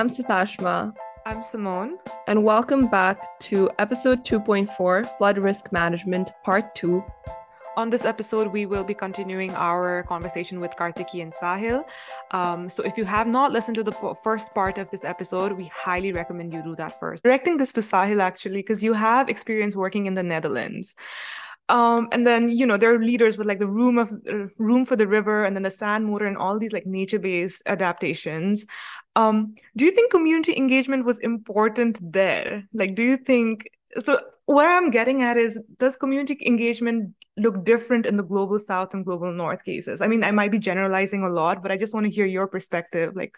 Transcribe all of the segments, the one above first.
I'm Sitashma. I'm Simone. And welcome back to episode 2.4 Flood Risk Management, Part 2. On this episode, we will be continuing our conversation with Kartiki and Sahil. Um, so, if you have not listened to the first part of this episode, we highly recommend you do that first. Directing this to Sahil, actually, because you have experience working in the Netherlands. Um, and then you know there are leaders with like the room of uh, room for the river and then the sand motor and all these like nature-based adaptations. Um, do you think community engagement was important there? Like do you think so what i'm getting at is does community engagement look different in the global south and global north cases? I mean i might be generalizing a lot but i just want to hear your perspective. Like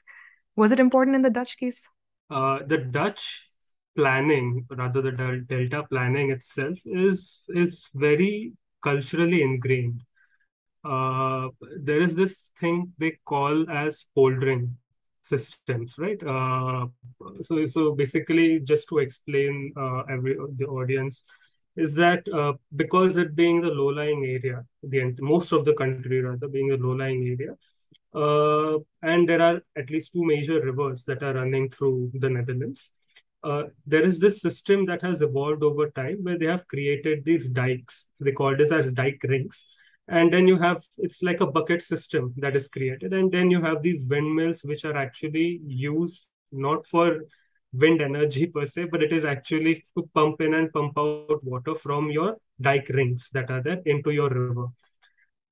was it important in the dutch case? Uh, the dutch planning, rather the delta planning itself, is is very culturally ingrained. Uh, there is this thing they call as poldering systems, right? Uh, so so basically, just to explain uh, every the audience, is that uh, because it being the low-lying area, the most of the country rather being a low-lying area, uh, and there are at least two major rivers that are running through the Netherlands uh, there is this system that has evolved over time where they have created these dikes. So they call this as dike rings. And then you have, it's like a bucket system that is created. And then you have these windmills, which are actually used not for wind energy per se, but it is actually to pump in and pump out water from your dike rings that are there into your river.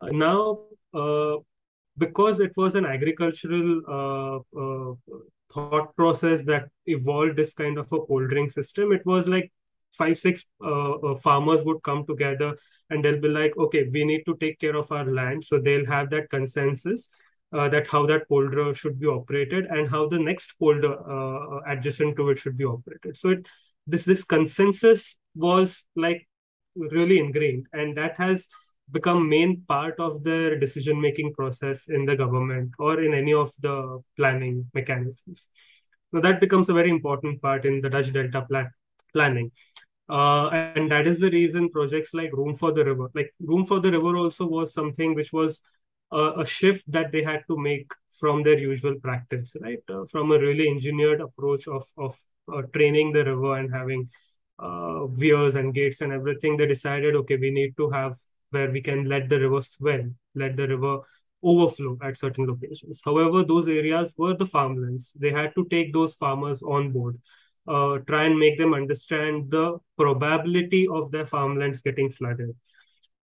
Uh, now, uh, because it was an agricultural uh, uh, thought process that evolved this kind of a poldering system. It was like five, six uh, uh, farmers would come together and they'll be like, okay, we need to take care of our land. So they'll have that consensus uh, that how that polder should be operated and how the next polder uh, adjacent to it should be operated. So it, this this consensus was like really ingrained, and that has become main part of the decision making process in the government or in any of the planning mechanisms. Now that becomes a very important part in the dutch delta plan planning. Uh, and that is the reason projects like room for the river like room for the river also was something which was a shift that they had to make from their usual practice right? Uh, from a really engineered approach of of uh, training the river and having uh, weirs and gates and everything they decided okay we need to have where we can let the river swell, let the river overflow at certain locations. However, those areas were the farmlands. They had to take those farmers on board, uh, try and make them understand the probability of their farmlands getting flooded.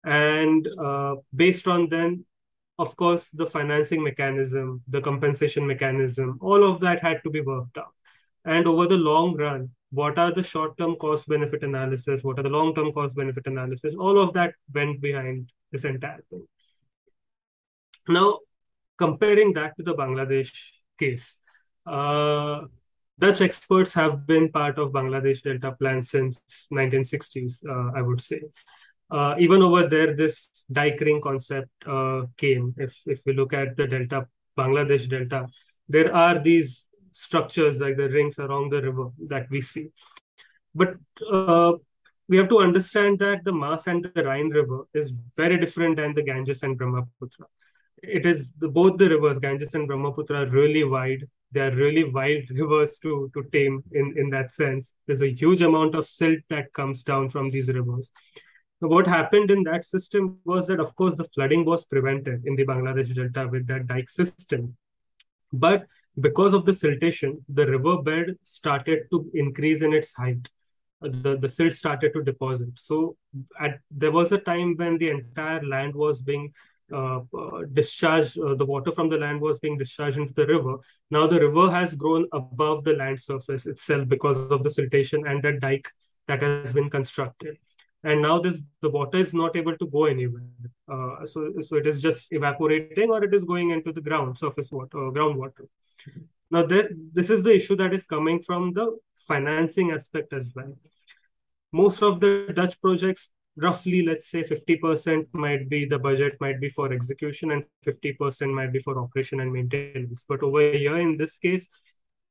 And uh, based on then, of course, the financing mechanism, the compensation mechanism, all of that had to be worked out. And over the long run, what are the short-term cost benefit analysis, what are the long-term cost benefit analysis, all of that went behind this entire thing. Now, comparing that to the Bangladesh case, uh, Dutch experts have been part of Bangladesh Delta Plan since 1960s, uh, I would say. Uh, even over there, this dike ring concept uh, came. If if we look at the Delta, Bangladesh Delta, there are these structures like the rings around the river that we see. But uh, we have to understand that the Maas and the Rhine River is very different than the Ganges and Brahmaputra. It is the, both the rivers, Ganges and Brahmaputra, are really wide. They are really wild rivers to, to tame in, in that sense. There's a huge amount of silt that comes down from these rivers. what happened in that system was that, of course, the flooding was prevented in the Bangladesh Delta with that dike system. But because of the siltation, the riverbed started to increase in its height. Uh, the, the silt started to deposit. So at, there was a time when the entire land was being uh, uh, discharged, uh, the water from the land was being discharged into the river. Now the river has grown above the land surface itself because of the siltation and the dike that has been constructed. And now this the water is not able to go anywhere. Uh, so, so it is just evaporating or it is going into the ground surface water, or groundwater. Now, there, this is the issue that is coming from the financing aspect as well. Most of the Dutch projects, roughly, let's say 50% might be the budget might be for execution and 50% might be for operation and maintenance. But over here, in this case,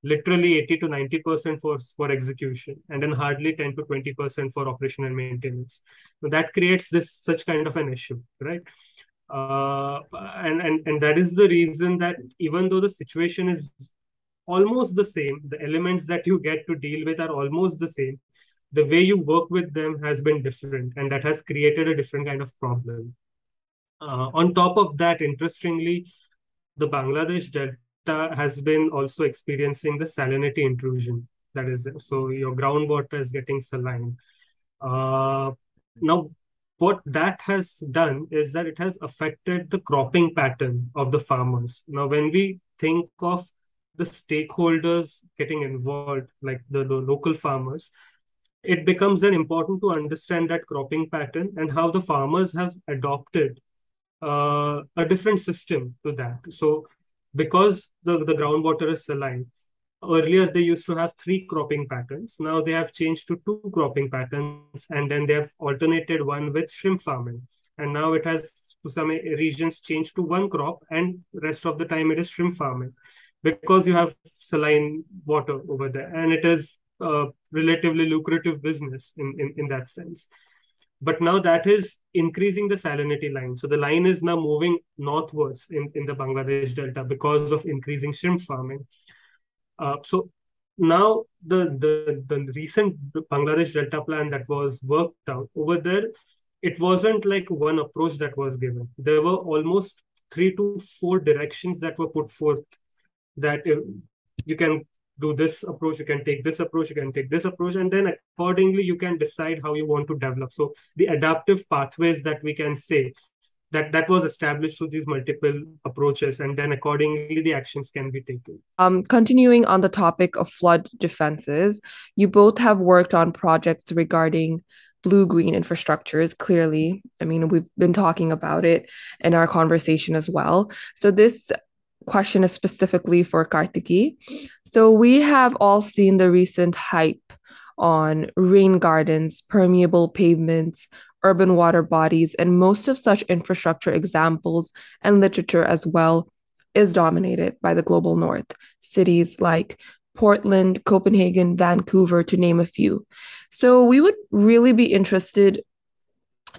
literally 80 to 90% for, for execution and then hardly 10 to 20% for operation and maintenance. That creates this such kind of an issue, right? uh, and, and and that is the reason that even though the situation is almost the same. The elements that you get to deal with are almost the same. The way you work with them has been different, and that has created a different kind of problem. Uh, on top of that, interestingly, the Bangladesh Delta has been also experiencing the salinity intrusion. That is, so your groundwater is getting saline. Uh, now, what that has done is that it has affected the cropping pattern of the farmers. Now, when we think of the stakeholders getting involved, like the, the local farmers, it becomes then important to understand that cropping pattern and how the farmers have adopted uh, a different system to that. So, because the, the groundwater is saline, earlier they used to have three cropping patterns. Now they have changed to two cropping patterns, and then they have alternated one with shrimp farming. And now it has, to some regions, changed to one crop, and rest of the time it is shrimp farming because you have saline water over there, and it is a relatively lucrative business in, in, in that sense. But now that is increasing the salinity line. So the line is now moving northwards in, in the Bangladesh Delta because of increasing shrimp farming. Uh, so now the, the the recent Bangladesh Delta plan that was worked out over there, it wasn't like one approach that was given. There were almost three to four directions that were put forth that you can do this approach, you can take this approach, you can take this approach, and then accordingly you can decide how you want to develop. So the adaptive pathways that we can say that that was established through these multiple approaches, and then accordingly the actions can be taken. Um, continuing on the topic of flood defenses, you both have worked on projects regarding blue green infrastructures clearly i mean we've been talking about it in our conversation as well so this question is specifically for Kartiki. So we have all seen the recent hype on rain gardens, permeable pavements, urban water bodies, and most of such infrastructure examples and literature as well is dominated by the global north, cities like Portland, Copenhagen, Vancouver, to name a few. So we would really be interested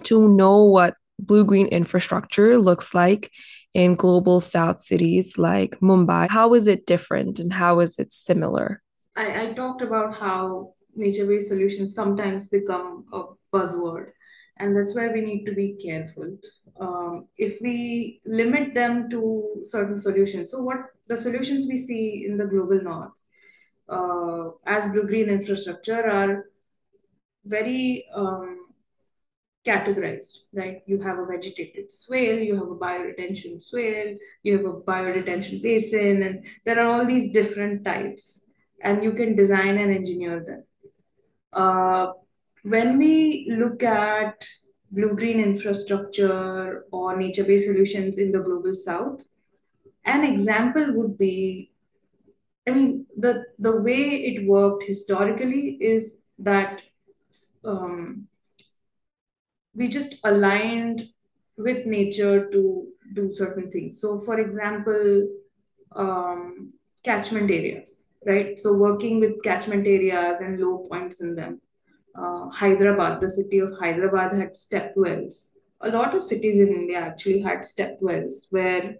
to know what blue green infrastructure looks like in global south cities like Mumbai. How is it different and how is it similar? I, I talked about how nature based solutions sometimes become a buzzword, and that's where we need to be careful. Um, if we limit them to certain solutions, so what the solutions we see in the global north uh, as blue green infrastructure are very um, categorized, right? You have a vegetated swale, you have a bioretention swale, you have a bioretention basin, and there are all these different types, and you can design and engineer them. Uh, when we look at blue green infrastructure or nature based solutions in the global south, an example would be I mean, the, the way it worked historically is that um, we just aligned with nature to do certain things. So, for example, um, catchment areas, right? So, working with catchment areas and low points in them. Uh, Hyderabad, the city of Hyderabad had step wells. A lot of cities in India actually had step wells where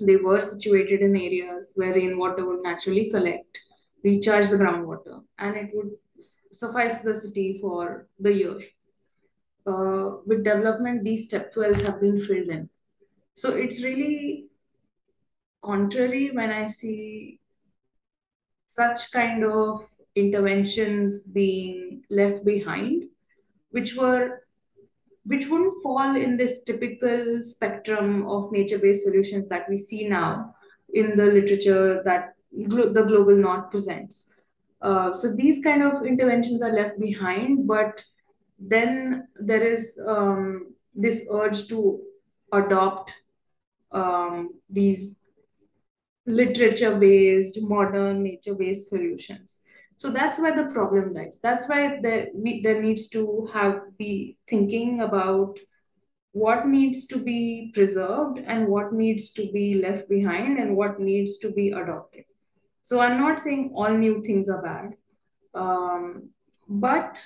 they were situated in areas where rainwater would naturally collect, recharge the groundwater, and it would suffice the city for the year uh, with development, these step wells have been filled in. So it's really contrary when I see such kind of interventions being left behind, which were which wouldn't fall in this typical spectrum of nature-based solutions that we see now in the literature that glo- the global north presents. Uh, so these kind of interventions are left behind, but then there is um, this urge to adopt um, these literature based, modern, nature based solutions. So that's where the problem lies. That's why there, we, there needs to have be thinking about what needs to be preserved and what needs to be left behind and what needs to be adopted. So I'm not saying all new things are bad, um, but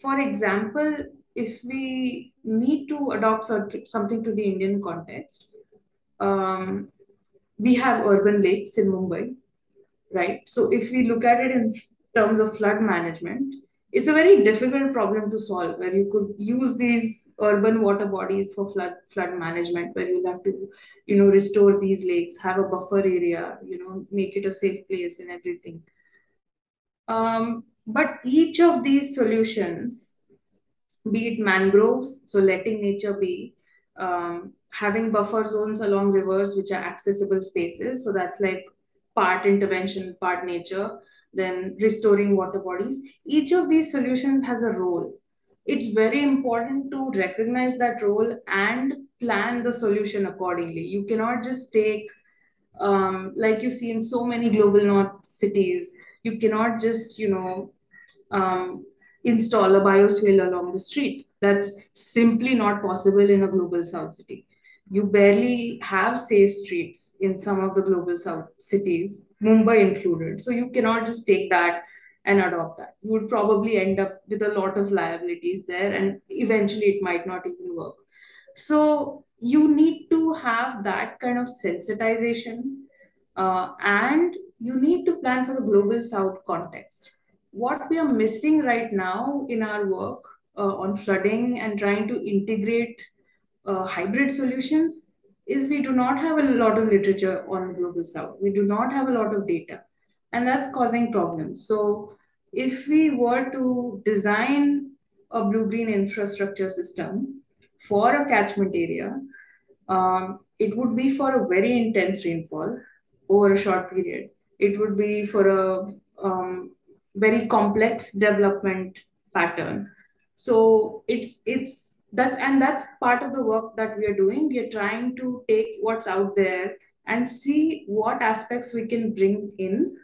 for example, if we need to adopt something to the Indian context, um, we have urban lakes in Mumbai, right? So if we look at it in terms of flood management, it's a very difficult problem to solve where you could use these urban water bodies for flood flood management where you'll have to you know restore these lakes have a buffer area you know make it a safe place and everything um, but each of these solutions be it mangroves so letting nature be um, having buffer zones along rivers which are accessible spaces so that's like part intervention part nature then restoring water bodies. Each of these solutions has a role. It's very important to recognize that role and plan the solution accordingly. You cannot just take, um, like you see in so many global north cities, you cannot just, you know, um, install a bioswale along the street. That's simply not possible in a global south city you barely have safe streets in some of the global south cities, Mumbai included. So you cannot just take that and adopt that. You would probably end up with a lot of liabilities there, and eventually it might not even work. So you need to have that kind of sensitization, uh, and you need to plan for the global south context. What we are missing right now in our work uh, on flooding and trying to integrate uh, hybrid solutions is we do not have a lot of literature on the global south. We do not have a lot of data, and that's causing problems. So, if we were to design a blue green infrastructure system for a catchment area, um, it would be for a very intense rainfall over a short period. It would be for a um, very complex development pattern. So it's it's that and that's part of the work that we are doing we are trying to take what's out there and see what aspects we can bring in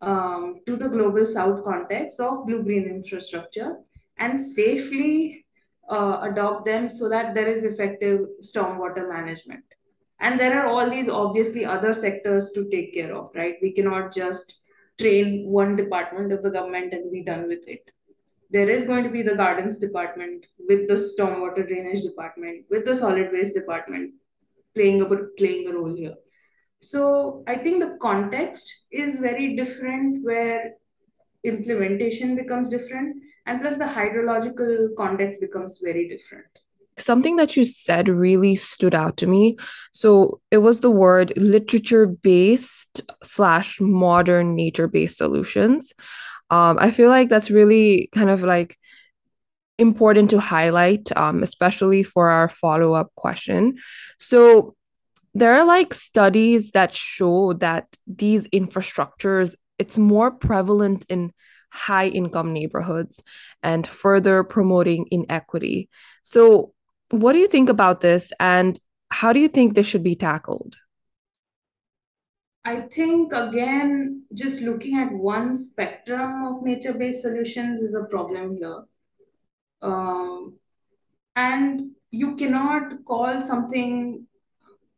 um, to the global south context of blue green infrastructure and safely uh, adopt them so that there is effective stormwater management and there are all these obviously other sectors to take care of right? We cannot just train one department of the government and be done with it. There is going to be the gardens department with the stormwater drainage department with the solid waste department playing a playing a role here. So i think the context is very different where implementation becomes different and plus the hydrological context becomes very different something that you said really stood out to me so it was the word literature based slash modern nature based solutions um, I feel like that's really kind of like important to highlight, um, especially for our follow up question. So, there are like studies that show that these infrastructures it's more prevalent in high income neighborhoods and further promoting inequity. So, what do you think about this and how do you think this should be tackled? I think again, just looking at one spectrum of nature-based solutions is a problem here. Um, and you cannot call something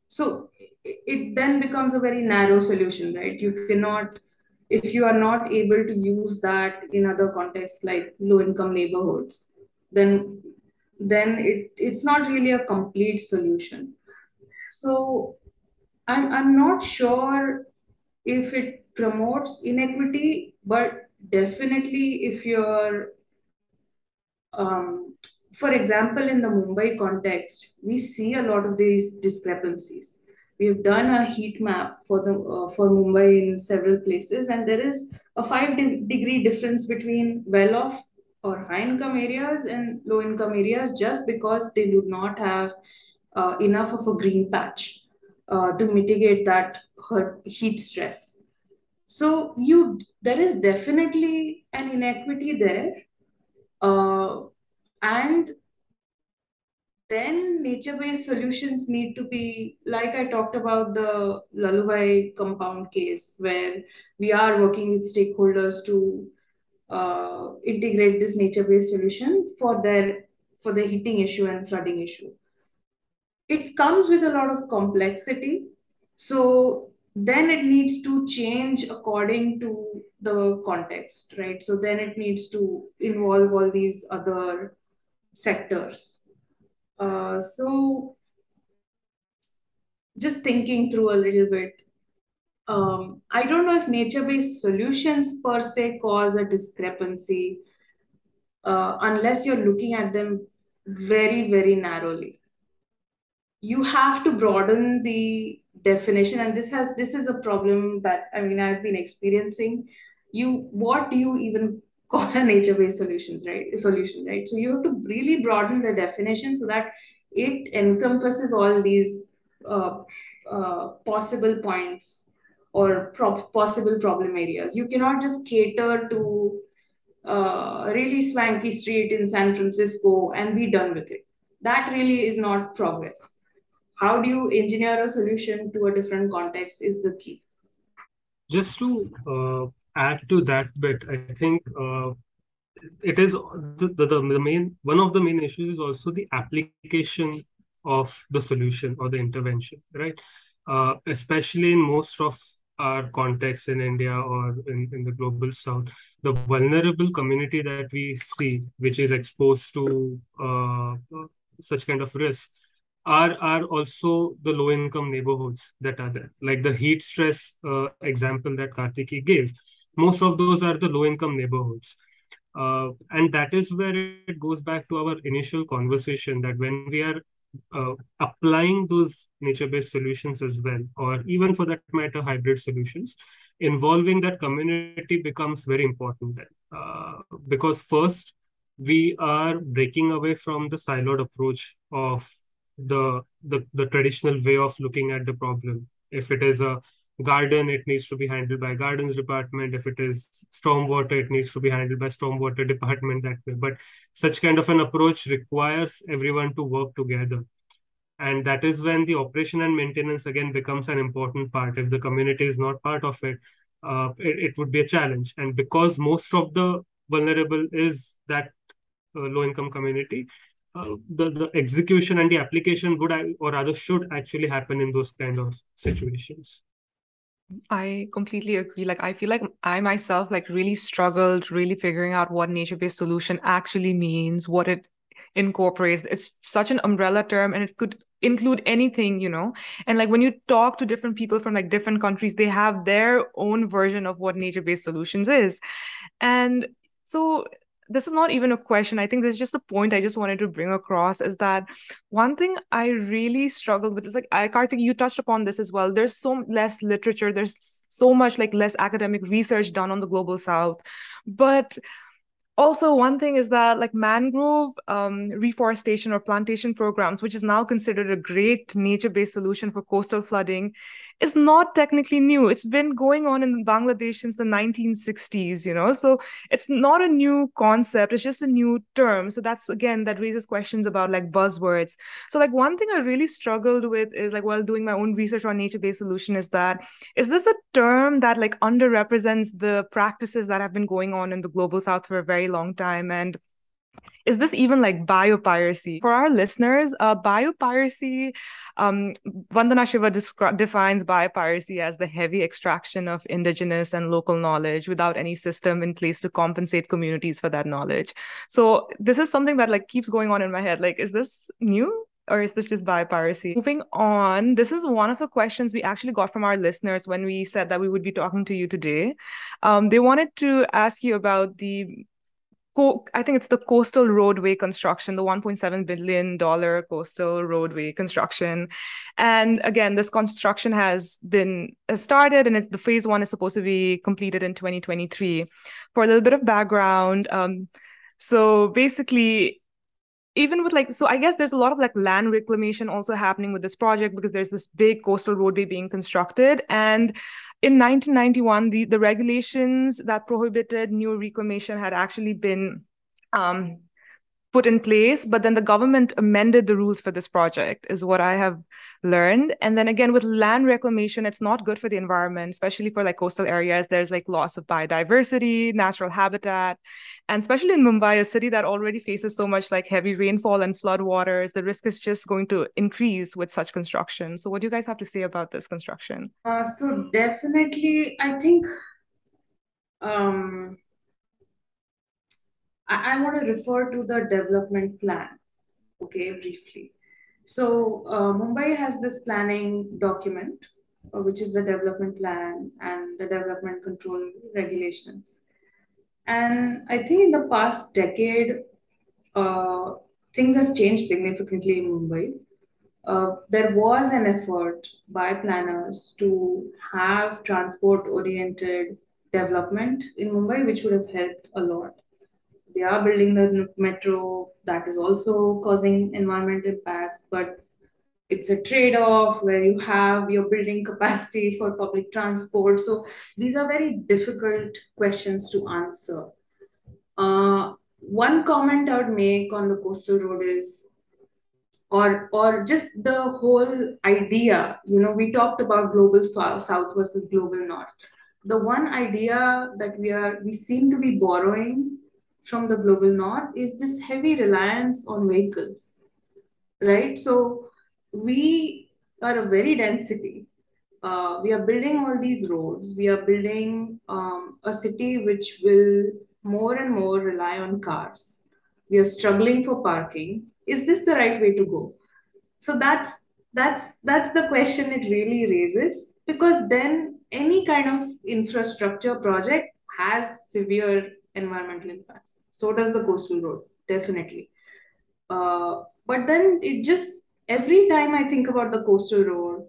so it then becomes a very narrow solution right you cannot if you are not able to use that in other contexts like low income neighborhoods then then it, it's not really a complete solution so I'm, I'm not sure if it promotes inequity, but definitely if you're, um, for example, in the Mumbai context, we see a lot of these discrepancies. We've done a heat map for the uh, for Mumbai in several places, and there is a five de- degree difference between well-off or high-income areas and low-income areas, just because they do not have uh, enough of a green patch uh, to mitigate that heat stress. So you there is definitely an inequity there, uh, and then nature-based solutions need to be like I talked about the Lalubhai compound case, where we are working with stakeholders to uh, integrate this nature-based solution for their for the heating issue and flooding issue it comes with a lot of complexity. So then it needs to change according to the context, right? So then it needs to involve all these other sectors. Uh, so just thinking through a little bit, um, I don't know if nature-based solutions per se cause a discrepancy uh, unless you're looking at them very, very narrowly. You have to broaden the definition, and this has this is a problem that I mean I've been experiencing. You what do you even call a nature-based solutions, right? Solution, right? So you have to really broaden the definition so that it encompasses all these uh, uh, possible points or pro- possible problem areas. You cannot just cater to uh, a really swanky street in San Francisco and be done with it. That really is not progress. How do you engineer a solution to a different context is the key. Just to uh, add to that bit, I think uh, it is the, the, the main one of the main issues is also the application of the solution or the intervention, right? Uh, especially in most of our context in India or in, in the global south, the vulnerable community that we see, which is exposed to uh, such kind of risk, are are also the low income neighborhoods that are there. Like the heat stress uh, example that Kartiki gave, most of those are the low income neighborhoods. Uh, and that is where it goes back to our initial conversation that when we are uh, applying those nature-based solutions as well, or even for that matter, hybrid solutions, involving that community becomes very important then. Uh, because first, we are breaking away from the siloed approach of the, the the traditional way of looking at the problem. If it is a garden, it needs to be handled by gardens department. If it is stormwater, it needs to be handled by stormwater department that way. But such kind of an approach requires everyone to work together. And that is when the operation and maintenance again becomes an important part. If the community is not part of it, uh, it, it would be a challenge. And because most of the vulnerable is that uh, low income community, uh, the, the execution and the application would or rather should actually happen in those kind of situations. I completely agree. Like, I feel like I myself, like, really struggled really figuring out what nature based solution actually means, what it incorporates. It's such an umbrella term and it could include anything, you know? And like, when you talk to different people from like different countries, they have their own version of what nature based solutions is. And so this is not even a question. I think this is just a point I just wanted to bring across is that one thing I really struggled with is like I Kartiki, you touched upon this as well. There's so less literature, there's so much like less academic research done on the global south. But also one thing is that like mangrove um, reforestation or plantation programs which is now considered a great nature-based solution for coastal flooding is not technically new. It's been going on in bangladesh since the 1960s you know? So it's not a new concept. It's just a new term. So that's again that raises questions about like buzzwords. So like one thing i really struggled with is like while doing my own research on nature-based solution is that is this a term that like underrepresents the practices that have been going on in the global south for a very long time? And is this even like biopiracy for our listeners uh, biopiracy um, vandana shiva descri- defines biopiracy as the heavy extraction of indigenous and local knowledge without any system in place to compensate communities for that knowledge so this is something that like keeps going on in my head like is this new or is this just biopiracy? Moving on, this is one of the questions we actually got from our listeners when we said that we would be talking to you today. Um, they wanted to ask you about the I think it's the coastal roadway construction, the $1.7 billion coastal roadway construction. And again, this construction has been started and the phase one is supposed to be completed in 2023. For a little bit of background, um, so basically, even with like so i guess there's a lot of like land reclamation also happening with this project because there's this big coastal roadway being constructed. And in 1991 the the regulations that prohibited new reclamation had actually been um, put in place but then the government amended the rules for this project is what i have learned. And then again with land reclamation it's not good for the environment especially for like coastal areas. There's like loss of biodiversity natural habitat. And especially in mumbai a city that already faces so much like heavy rainfall and flood waters the risk is just going to increase with such construction. So what do you guys have to say about this construction? Uh, so definitely i think um I, I want to refer to the development plan, okay, briefly. So uh, Mumbai has this planning document uh, which is the development plan and the development control regulations. And I think in the past decade, uh, things have changed significantly in Mumbai. Uh, there was an effort by planners to have transport oriented development in Mumbai, which would have helped a lot. They are building the metro that is also causing environmental impacts, but it's a trade-off where you have your building capacity for public transport. So these are very difficult questions to answer. Uh, one comment I would make on the coastal road is, or or just the whole idea. You know, we talked about global south versus global north. The one idea that we are we seem to be borrowing from the global north is this heavy reliance on vehicles, right? So we are a very dense city. Uh, we are building all these roads. We are building um, a city which will more and more rely on cars. We are struggling for parking. Is this the right way to go? So that's that's that's the question it really raises because then any kind of infrastructure project has severe environmental impacts. So does the coastal road, definitely. Uh, but then it just every time I think about the coastal road,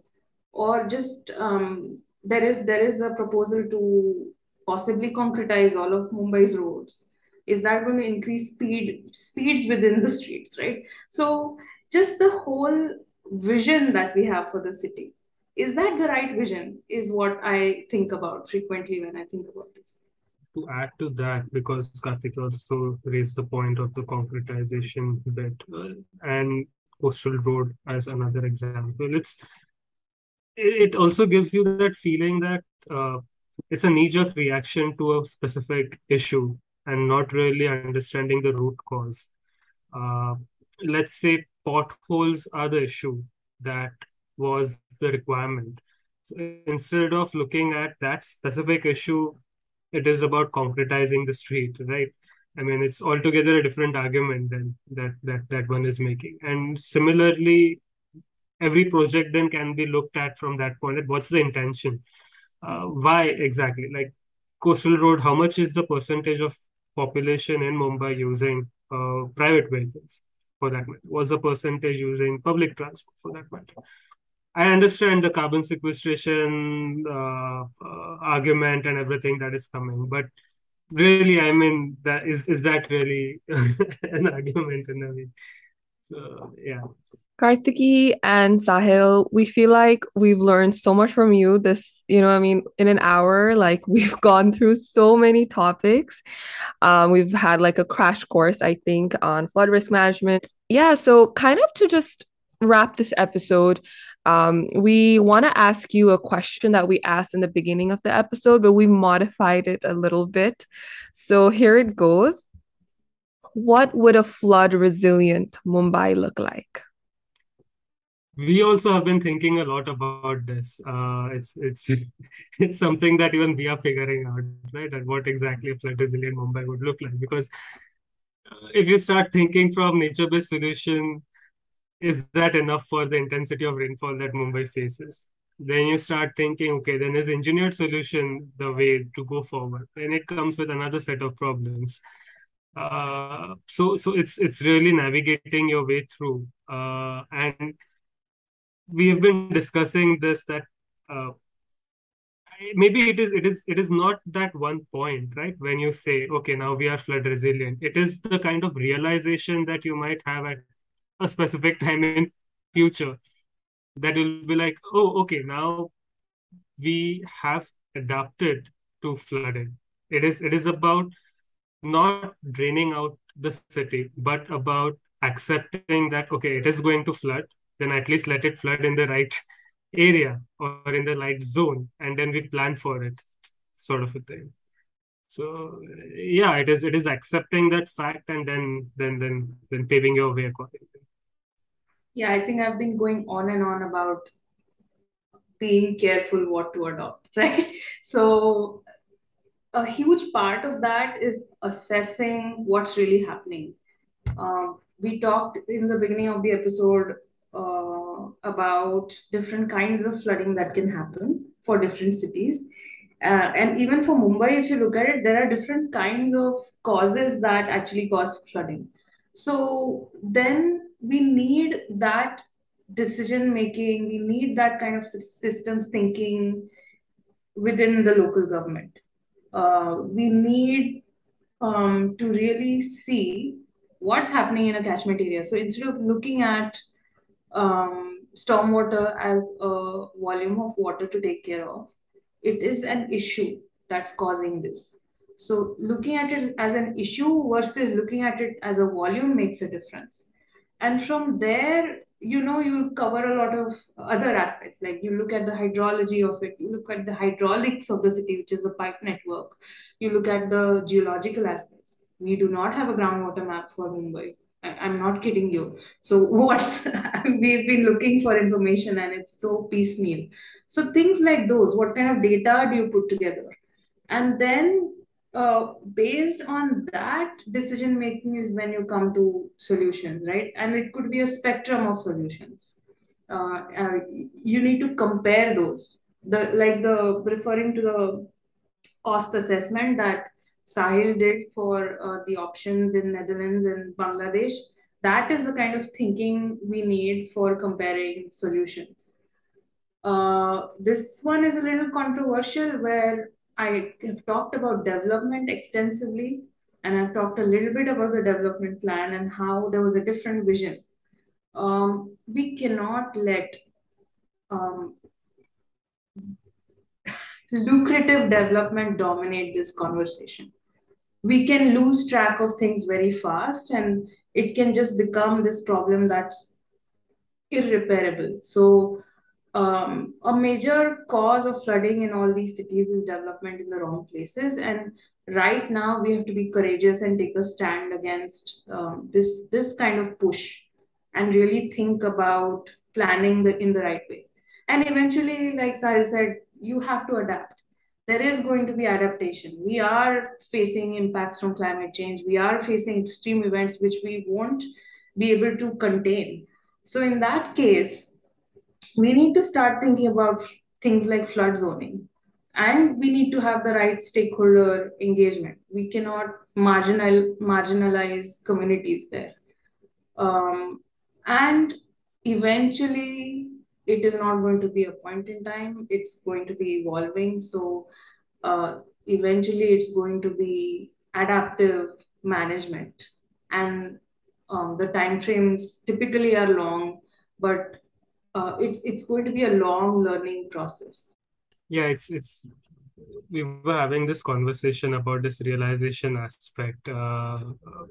or just um, there is there is a proposal to possibly concretize all of Mumbai's roads. Is that going to increase speed speeds within the streets, right? So just the whole vision that we have for the city is that the right vision is what I think about frequently when I think about this. To add to that, because Kartiki also raised the point of the concretization bit, uh, and coastal road as another example. It's it also gives you that feeling that uh, it's a knee-jerk reaction to a specific issue and not really understanding the root cause. Uh, let's say potholes are the issue that was the requirement. So instead of looking at that specific issue it is about concretizing the street right I mean, it's altogether a different argument than that that that one is making. And similarly, every project then can be looked at from that point. What's the intention? Uh, why exactly? Like coastal road, how much is the percentage of population in Mumbai using uh, private vehicles for that matter? What's the percentage using public transport for that matter? I understand the carbon sequestration uh, uh argument and everything that is coming, but really, I mean, that is is that really an argument in a way? So yeah. Kartiki and Sahil, we feel like we've learned so much from you this, you know, I mean, in an hour, like we've gone through so many topics. Um, we've had like a crash course, I think, on flood risk management. Yeah, so kind of to just wrap this episode, um, we want to ask you a question that we asked in the beginning of the episode, but we modified it a little bit. So here it goes. What would a flood resilient Mumbai look like? We also have been thinking a lot about this. Uh, it's it's it's something that even we are figuring out, right? And what exactly a flood resilient Mumbai would look like. Because uh, if you start thinking from nature-based solution, is that enough for the intensity of rainfall that Mumbai faces? Then you start thinking, okay, then is engineered solution the way to go forward? And it comes with another set of problems. Uh, so so it's it's really navigating your way through. Uh, and we have been discussing this that uh, maybe it is it is it is not that one point right when you say okay now we are flood resilient it is the kind of realization that you might have at a specific time in future that will be like oh okay now we have adapted to flooding. It is it is about not draining out the city but about accepting that okay it is going to flood then at least let it flood in the right area or in the right zone and then we plan for it sort of a thing. So yeah it is it is accepting that fact and then then then then paving your way accordingly yeah, I think I've been going on and on about being careful what to adopt, right? So, a huge part of that is assessing what's really happening. Um, we talked in the beginning of the episode uh, about different kinds of flooding that can happen for different cities. Uh, and even for Mumbai, if you look at it, there are different kinds of causes that actually cause flooding. So then we need that decision making, we need that kind of systems thinking within the local government. Uh, we need um, to really see what's happening in a catchment area. So instead of looking at um, stormwater as a volume of water to take care of, it is an issue that's causing this. So looking at it as an issue versus looking at it as a volume makes a difference. And from there, you know, you cover a lot of other aspects. Like you look at the hydrology of it, you look at the hydraulics of the city, which is the pipe network. You look at the geological aspects. We do not have a groundwater map for Mumbai. I, am not kidding you. So what's we've been looking for information and it's so piecemeal. So things like those, what kind of data do you put together? And then uh, based on that decision making is when you come to solutions, right? And it could be a spectrum of solutions. Uh, uh, you need to compare those. The like the referring to the cost assessment that Sahil did for uh, the options in Netherlands and Bangladesh. That is the kind of thinking we need for comparing solutions. Uh, this one is a little controversial where I have talked about development extensively and I've talked a little bit about the development plan and how there was a different vision. Um, we cannot let um, lucrative development dominate this conversation we can lose track of things very fast and it can just become this problem that's irreparable so um, a major cause of flooding in all these cities is development in the wrong places and right now we have to be courageous and take a stand against um, this this kind of push and really think about planning the in the right way and eventually like Sahil said you have to adapt there is going to be adaptation. We are facing impacts from climate change. We are facing extreme events which we won't be able to contain. So, in that case, we need to start thinking about things like flood zoning. And we need to have the right stakeholder engagement. We cannot marginal, marginalize communities there. Um, and eventually, it is not going to be a point in time it's going to be evolving so uh, eventually it's going to be adaptive management and um, the time frames typically are long but uh, it's it's going to be a long learning process yeah it's it's we were having this conversation about this realization aspect uh,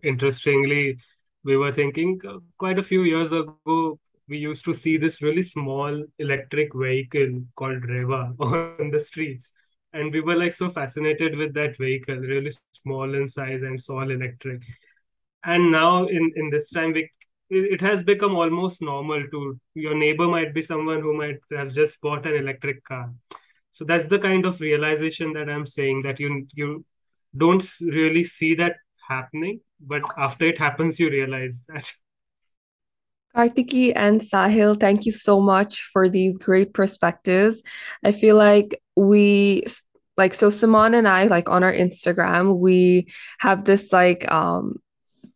interestingly we were thinking uh, quite a few years ago we used to see this really small electric vehicle called Reva on the streets. And we were like so fascinated with that vehicle, really small in size and all electric. And now in, in this time, we, it has become almost normal to your neighbor might be someone who might have just bought an electric car. So that's the kind of realization that I'm saying that you you don't really see that happening, but after it happens, you realize that. Kartiki and Sahil, thank you so much for these great perspectives. I feel like we like so Simone and I like on our Instagram, we have this like um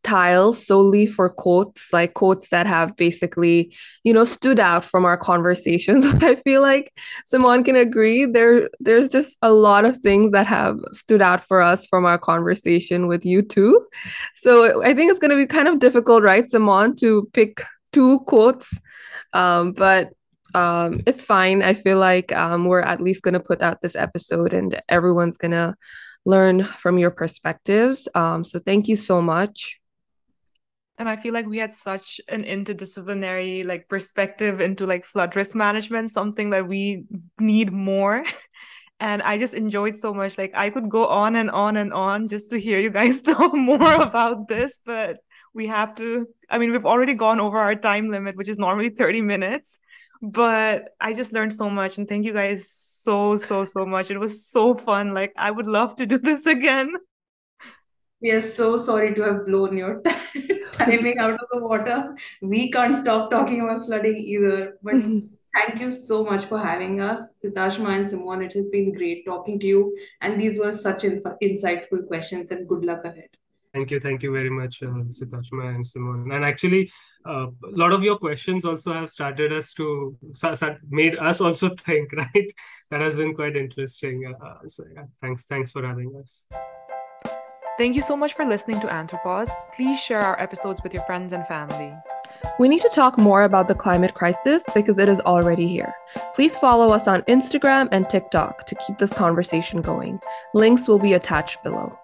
tiles solely for quotes, like quotes that have basically, you know, stood out from our conversations. I feel like Simone can agree. There there's just a lot of things that have stood out for us from our conversation with you too. So I think it's gonna be kind of difficult, right, Simone, to pick two quotes, um, but um, it's fine. I feel like um, we're at least going to put out this episode and everyone's going to learn from your perspectives. Um, so thank you so much. And I feel like we had such an interdisciplinary like perspective into like flood risk management, something that we need more. And I just enjoyed so much. Like I could go on and on and on just to hear you guys talk more about this, but we have to i mean we've already gone over our time limit which is normally 30 minutes but i just learned so much. And thank you guys so so so much. It was so fun. Like i would love to do this again. We are so sorry to have blown your time timing out of the water. We can't stop talking about flooding either. But mm-hmm. thank you so much for having us, Sitashma and Simone. It has been great talking to you. And these were such in- insightful questions, and good luck ahead. Thank you. Thank you very much, uh, Sitashma and Simone. And actually, uh, a lot of your questions also have started us to, made us also think, right? That has been quite interesting. Uh, so, yeah, thanks. Thanks for having us. Thank you so much for listening to Anthropause. Please share our episodes with your friends and family. We need to talk more about the climate crisis because it is already here. Please follow us on Instagram and TikTok to keep this conversation going. Links will be attached below.